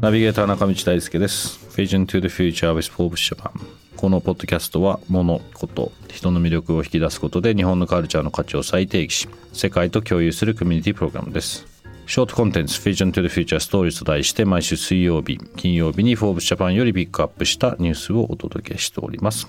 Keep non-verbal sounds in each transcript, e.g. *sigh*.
ナビゲーター中道大輔です。Vision to the Future with Forbes Japan このポッドキャストは物事人の魅力を引き出すことで日本のカルチャーの価値を再定義し世界と共有するコミュニティプログラムです。ショートコンテンツ Vision to the Future Stories と題して毎週水曜日金曜日に Forbes Japan よりピックアップしたニュースをお届けしております。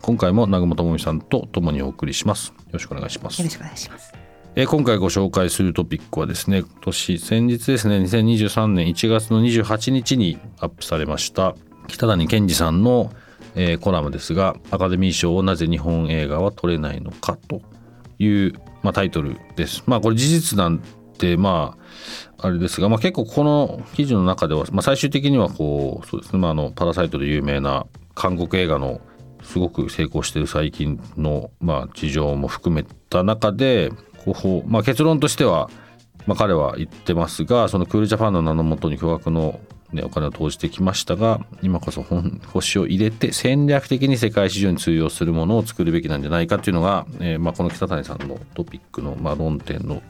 今回も南雲智美さんと共にお送りします。よろしくお願いします。よろしくお願いしますえ今回ご紹介するトピックはですね今年先日ですね2023年1月の28日にアップされました北谷健二さんの、えー、コラムですがアカデミー賞をなぜ日本映画は取れないのかという、まあ、タイトルです。まあこれ事実なんてまああれですが、まあ、結構この記事の中では、まあ、最終的にはこうそうですね、まあ、あのパラサイトで有名な韓国映画のすごく成功している最近の、まあ、事情も含めた中で方法、まあ、結論としては、まあ、彼は言ってますがそのクールジャパンの名のもとに巨額の、ね、お金を投じてきましたが今こそ本星を入れて戦略的に世界市場に通用するものを作るべきなんじゃないかというのが、えーまあ、この北谷さんのトピックの、ま、論点の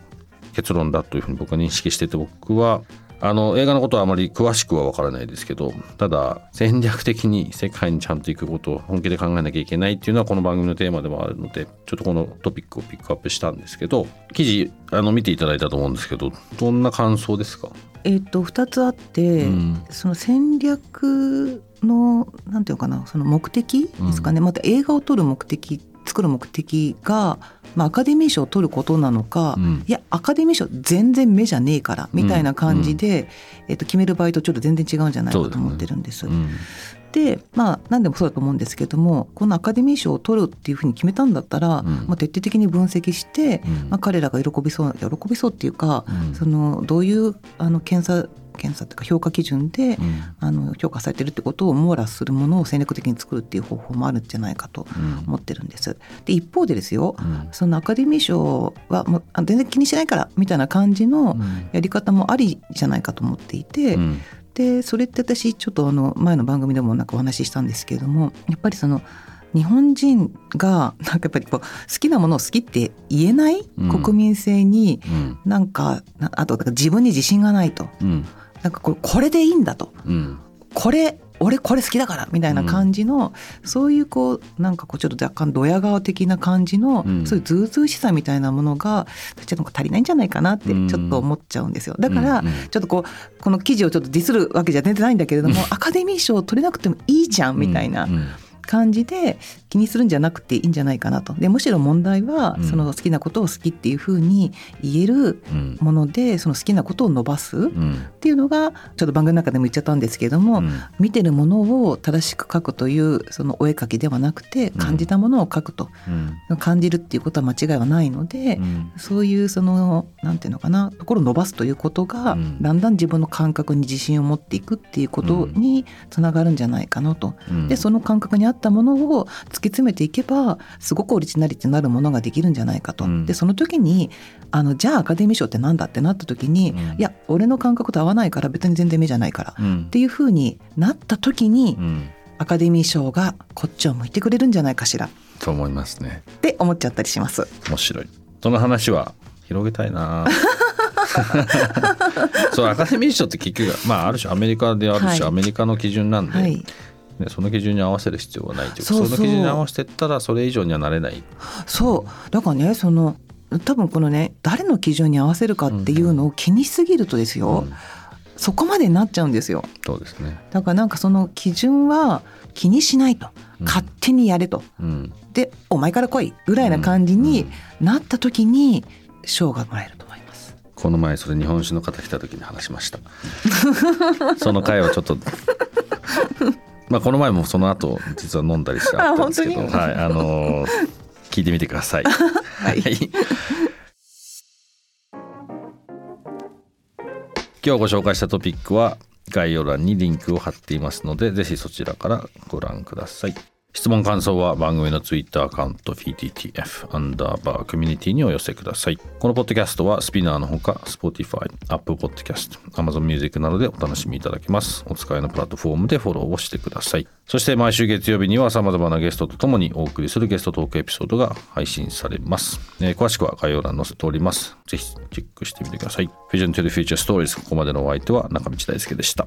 結論だというふうに僕は認識してて僕はあの映画のことはあまり詳しくは分からないですけどただ戦略的に世界にちゃんと行くことを本気で考えなきゃいけないっていうのはこの番組のテーマでもあるのでちょっとこのトピックをピックアップしたんですけど記事あの見ていただいたと思うんですけどどんな感想ですか？えっと2つあって、うん、その戦略のなんていうかなその目的ですかね、うん、また映画を撮る目的作る目的が、まあ、アカデミー賞を取ることなのか、うん、いやアカデミー賞全然目じゃねえからみたいな感じで、うん、えー、と決める場合とちょっと全然違うんじゃないかと思ってるんです。でまあ何でもそうだと思うんですけどもこのアカデミー賞を取るっていうふうに決めたんだったら、うん、まあ、徹底的に分析して、うん、まあ、彼らが喜びそう喜びそうっていうか、うん、そのどういうあの検査検査というか評価基準で、うん、あの評価されてるってことを網羅するものを戦略的に作るっていう方法もあるんじゃないかと思ってるんです。で一方でですよ、うん、そのアカデミー賞はもう全然気にしないからみたいな感じのやり方もありじゃないかと思っていて、うん、でそれって私ちょっとあの前の番組でもなんかお話ししたんですけれどもやっぱりその日本人がなんかやっぱりこう好きなものを好きって言えない国民性に、なんかあと自分に自信がないと。なんかこれこれでいいんだと、うん、これ俺これ好きだからみたいな感じの、うん、そういうこうなんかこうちょっと若干ドヤ顔的な感じの、うん、そういうずうずうしさみたいなものがちょっと足りないんじゃないかなってちょっと思っちゃうんですよ。だから、ちょっとこうこの記事をちょっとディスるわけじゃ全然ないんだけれども、アカデミー賞を取れなくてもいいじゃんみたいな。感じで気にするんじゃなくていいんじゃないかなと。でむしろ問題はその好きなことを好きっていうふうに言えるものでその好きなことを伸ばすっていうのがちょっと番組の中でも言っちゃったんですけれども、見てるものを正しく書くというそのお絵描きではなくて感じたものを書くと、感じるっていうことは間違いはないので、そういうそのなんていうのかなところを伸ばすということが、だんだん自分の感覚に自信を持っていくっていうことにつながるんじゃないかなと。でその感覚に合ったものを突き詰めていけばすごくオリジナリティになるものができるんじゃないかと。うん、でその時にあのじゃあアカデミー賞って何だってなった時に、うん、いや俺の感覚と合わないから別に全然目じゃないから、うん、っていうふうになった時に、アカデミー賞がこっちを向いてくれるんじゃないかしら。と思いますね。って思っちゃったりします。面白い。その話は広げたいな。*laughs* そうアカデミー賞って結局まあある種アメリカであるし、はい、アメリカの基準なんで、はい、ね、その基準に合わせる必要はないというその基準に合わせてったらそれ以上にはなれない。そう。だからねその多分このね誰の基準に合わせるかっていうのを気にしすぎるとですよ、うん、そこまでになっちゃうんですよ。そうですね。だからなんかその基準は気にしないと、うん、勝手にやれと、うん、でお前から来いぐらいな感じになった時に賞がもらえると思います、この前それ日本酒の方来た時に話しました。その回はちょっとまあ、この前もその後実は飲んだりしたんですけど *laughs* はい、あのー、聞いてみてください。はい、今日ご紹介したトピックは概要欄にリンクを貼っていますのでぜひそちらからご覧ください。質問感想は番組のツイッターアカウント PTTF アンダーバーコミュニティにお寄せください。このポッドキャストはスピナーのほか Spotify、Apple Podcast、Amazon Music などでお楽しみいただけます。お使いのプラットフォームでフォローをしてください。そして毎週月曜日には様々なゲストとともにお送りするゲストトークエピソードが配信されます。えー、詳しくは概要欄に載せております。ぜひチェックしてみてください。Vision to the Future Stories ここまでのお相手は中道大輔でした。